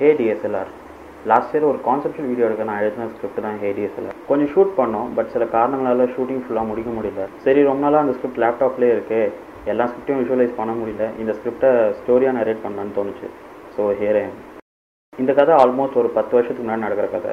ஹே DSLR last year ஒரு கான்செப்டல் video எடுக்க நான் எழுதின ஸ்கிரிப்ட் தான் ஹே டிஎஸ்எல்ஆர் கொஞ்சம் ஷூட் பண்ணோம் பட் சில காரணங்களால் ஷூட்டிங் ஃபுல்லாக முடிக்க முடியல. சரி ரொம்ப நாளாக அந்த ஸ்கிரிப்ட் லேப்டாப்லேயே இருக்குது எல்லா ஸ்கிரிப்டையும் விஷுவலைஸ் பண்ண முடியல. இந்த ஸ்கிரிப்டை ஸ்டோரியாக நரேட் பண்ணலான்னு தோணுச்சு. ஸோ ஹேரே இந்த கதை ஆல்மோஸ்ட் ஒரு பத்து வருஷத்துக்கு முன்னாடி நடக்கிற கதை.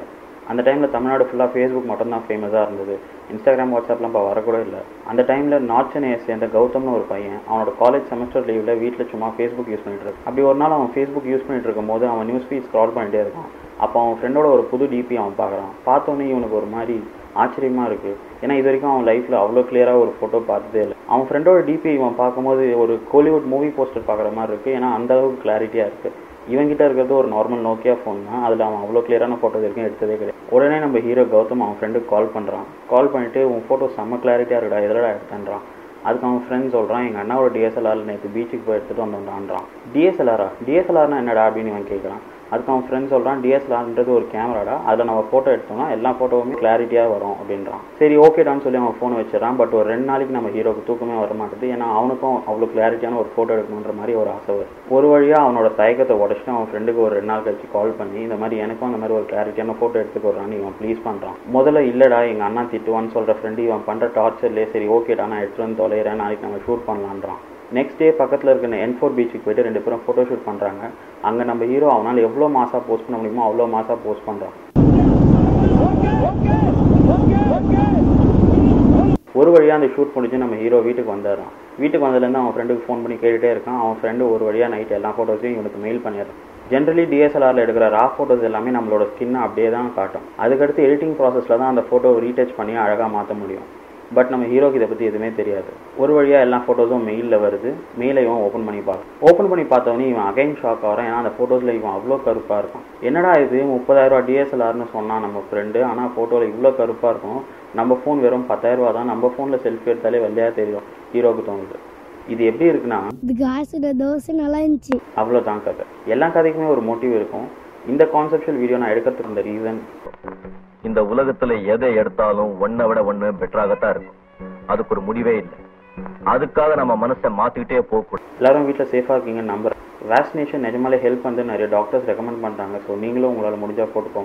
அந்த டைமில் தமிழ்நாடு ஃபுல்லாக ஃபேஸ்புக் மட்டும்தான் ஃபேமஸாக இருந்தது. இன்ஸ்டாகிராம் வாட்ஸ்அப்லாம் இப்போ வரக்கூட இல்லை. அந்த டைமில் நார்த் சென்னையை சேர்ந்த கௌதம்னு ஒரு பையன் அவனோட காலேஜ் செமஸ்டர் லீவில் வீட்டில் சும்மா ஃபேஸ்புக் யூஸ் பண்ணிட்டு இருக்கு அப்படி ஒரு நாள் அவன் ஃபேஸ்புக் யூஸ் பண்ணிட்டு இருக்கும்போது அவன் நியூஸ் ஃபீட் ஸ்க்ரால் பண்ணிட்டே இருக்கான். அப்போ அவன் ஃப்ரெண்டோட ஒரு புது டிபி அவன் பார்க்குறான். பார்த்தோன்னே இவனுக்கு ஒரு மாதிரி ஆச்சரியமாக இருக்குது ஏன்னா இது வரைக்கும் அவன் லைஃப்பில் அவ்வளோ கிளியராக ஒரு ஃபோட்டோ பார்த்ததே இல்லை. அவன் ஃப்ரெண்டோட டிபி இவன் பார்க்கும்போது ஒரு கோலிவுட் மூவி போஸ்டர் பார்க்குற மாதிரி இருக்குது ஏன்னா அந்த அளவுக்கு கிளாரிட்டியாக இருக்குது இவன்கிட்ட இருக்கிறது ஒரு நார்மல் நோக்கியா ஃபோன் தான். அதில் அவன் அவ்வளோ கிளியரான ஃபோட்டோ வரைக்கும் எடுத்ததே கிடையாது. உடனே நம்ம ஹீரோ கௌதம் அவன் ஃப்ரெண்டுக்கு கால் பண்ணுறான் கால் பண்ணிவிட்டு உன் ஃபோட்டோ செம்ம கிளாரிட்டியாக இருக்கடா எதிலடா எடுத்தான்றான்? அதுக்கு அவன் ஃப்ரெண்ட் சொல்கிறான் எங்கள் அண்ணாவோட டிஎஸ்எல்ஆர் நேற்று பீச்சுக்கு போய் எடுத்துகிட்டு வந்தோம்டான்றான். டிஎஸ்எல்ஆரா டிஎஸ்எல்ஆர்னா என்னடா அப்படின்னு இவன் கேட்குறான் அதுக்கு அவன் ஃப்ரெண்ட் சொல்கிறான் டிஎஸ்எல்ஆர்ன்றது ஒரு கேமராடா அதில் நம்ம ஃபோட்டோ எடுத்தோம்னா எல்லா ஃபோட்டோவுமே கிளாரிட்டியாக வரும் அப்படின்றான். சரி ஓகேடான்னு சொல்லி அவன் ஃபோனை வச்சிடறான். பட் ஒரு ரெண்டு நாளைக்கு நம்ம ஹீரோக்கு தூக்கமே வர மாட்டேது ஏன்னா அவனுக்கும் அவ்வளோ கிளாரிட்டியான ஒரு ஃபோட்டோ எடுக்கணுன்ற மாதிரி ஒரு ஆசை வரும் ஒரு வழியாக அவனோட தயக்கத்தை உடச்சிட்டு அவன் ஃப்ரெண்டுக்கு ஒரு ரெண்டு நாள் கழிச்சு கால் பண்ணி இந்த மாதிரி எனக்கும் அந்த மாதிரி ஒரு கிளாரிட்டியான ஃபோட்டோ எடுத்துக்கிறான்னு இவன் ப்ளீஸ் பண்ணுறான் முதல்ல இல்லைடா எங்கள் அண்ணா திட்டுவான்னு சொல்கிற ஃப்ரெண்டு இவன் பண்ணுற டார்ச்சர்லேயே சரி ஓகேடா நான் எடுத்துகிட்டு வந்து தொலைகிறேன் நாளைக்கு நம்ம ஷூட் பண்ணலான்றான். நெக்ஸ்ட் டே பக்கத்தில் இருக்கிற என் ஃபோர் பீச்சுக்கு போயிட்டு ரெண்டு பேரும் ஃபோட்டோ ஷூட் பண்ணுறாங்க அங்கே நம்ம ஹீரோ அவனால் எவ்வளோ மாசாக போஸ்ட் பண்ண முடியுமோ அவ்வளோ மாசாக போஸ்ட் பண்ணுறான் ஒரு வழியாக அந்த ஷூட் முடிஞ்சு நம்ம ஹீரோ வீட்டுக்கு வந்துடுறான். வீட்டுக்கு வந்ததுலேருந்து அவன் ஃப்ரெண்டுக்கு ஃபோன் பண்ணி கேட்டுகிட்டே இருக்கான். அவன் ஃப்ரெண்டு ஒரு வழியாக நைட் எல்லா ஃபோட்டோஸையும் இவனுக்கு மெயில் பண்ணிடுறான். ஜென்ரலி டிஎஸ்எல்ஆரில் எடுக்கிற ரா ஃபோட்டோஸ் எல்லாமே நம்மளோட ஸ்கின்னை அப்படியே தான் காட்டும். அதுக்கடுத்து எடிட்டிங் ப்ராசஸில் தான் அந்த ஃபோட்டோவை ரீடச் பண்ணி அழகாக மாற்ற முடியும். பட் நம்ம ஹீரோக்கு இதை பற்றி எதுவுமே தெரியாது. ஒரு வழியாக எல்லா ஃபோட்டோஸும் மெயிலில் வருது. மெயிலை இவன் ஓப்பன் பண்ணி பார்க்க ஓப்பன் பண்ணி பார்த்தவொடனே இவன் அகைன் ஷாக் ஆகிறான் ஏன்னா அந்த ஃபோட்டோஸில் இவன் அவ்வளோ கருப்பாக இருக்கும் என்னடா இது? முப்பதாயிரரூவா டிஎஸ்எல்ஆர்னு சொன்னான் நம்ம ஃப்ரெண்டு ஆனால் ஃபோட்டோவில் இவ்வளோ கருப்பாக இருக்கும். நம்ம ஃபோன் வெறும் பத்தாயிரரூவா தான். நம்ம ஃபோனில் செல்ஃபி எடுத்தாலே வெள்ளையாக தெரியும். ஹீரோக்கு தோணுது. இது எப்படி இருக்குன்னா இது காசுட தோசை நல்லா இருந்துச்சு. அவ்வளோதான் கதை. எல்லா கதைக்குமே ஒரு மோட்டிவ் இருக்கும். இந்த கான்செப்ஷுவல் வீடியோ நான் எடுக்கிறதுக்கு இந்த ரீசன் இந்த உலகத்துல எதை எடுத்தாலும் ஒன்னை விட ஒண்ணு பெட்டராகத்தான் இருக்கும். அதுக்கு ஒரு முடிவே இல்லை. அதுக்காக நம்ம மனசை மாத்திக்கிட்டே போகக்கூடாது. எல்லாரும் வீட்டில் சேஃபாக இருக்கீங்கன்னு நம்புறேன். வேக்சினேஷன் நிஜமாலே ஹெல்ப் வந்து நிறைய டாக்டர்ஸ் ரெக்கமெண்ட் பண்ணுறாங்க ஸோ நீங்களும் உங்களால் முடிஞ்சால் போட்டுக்கோங்க.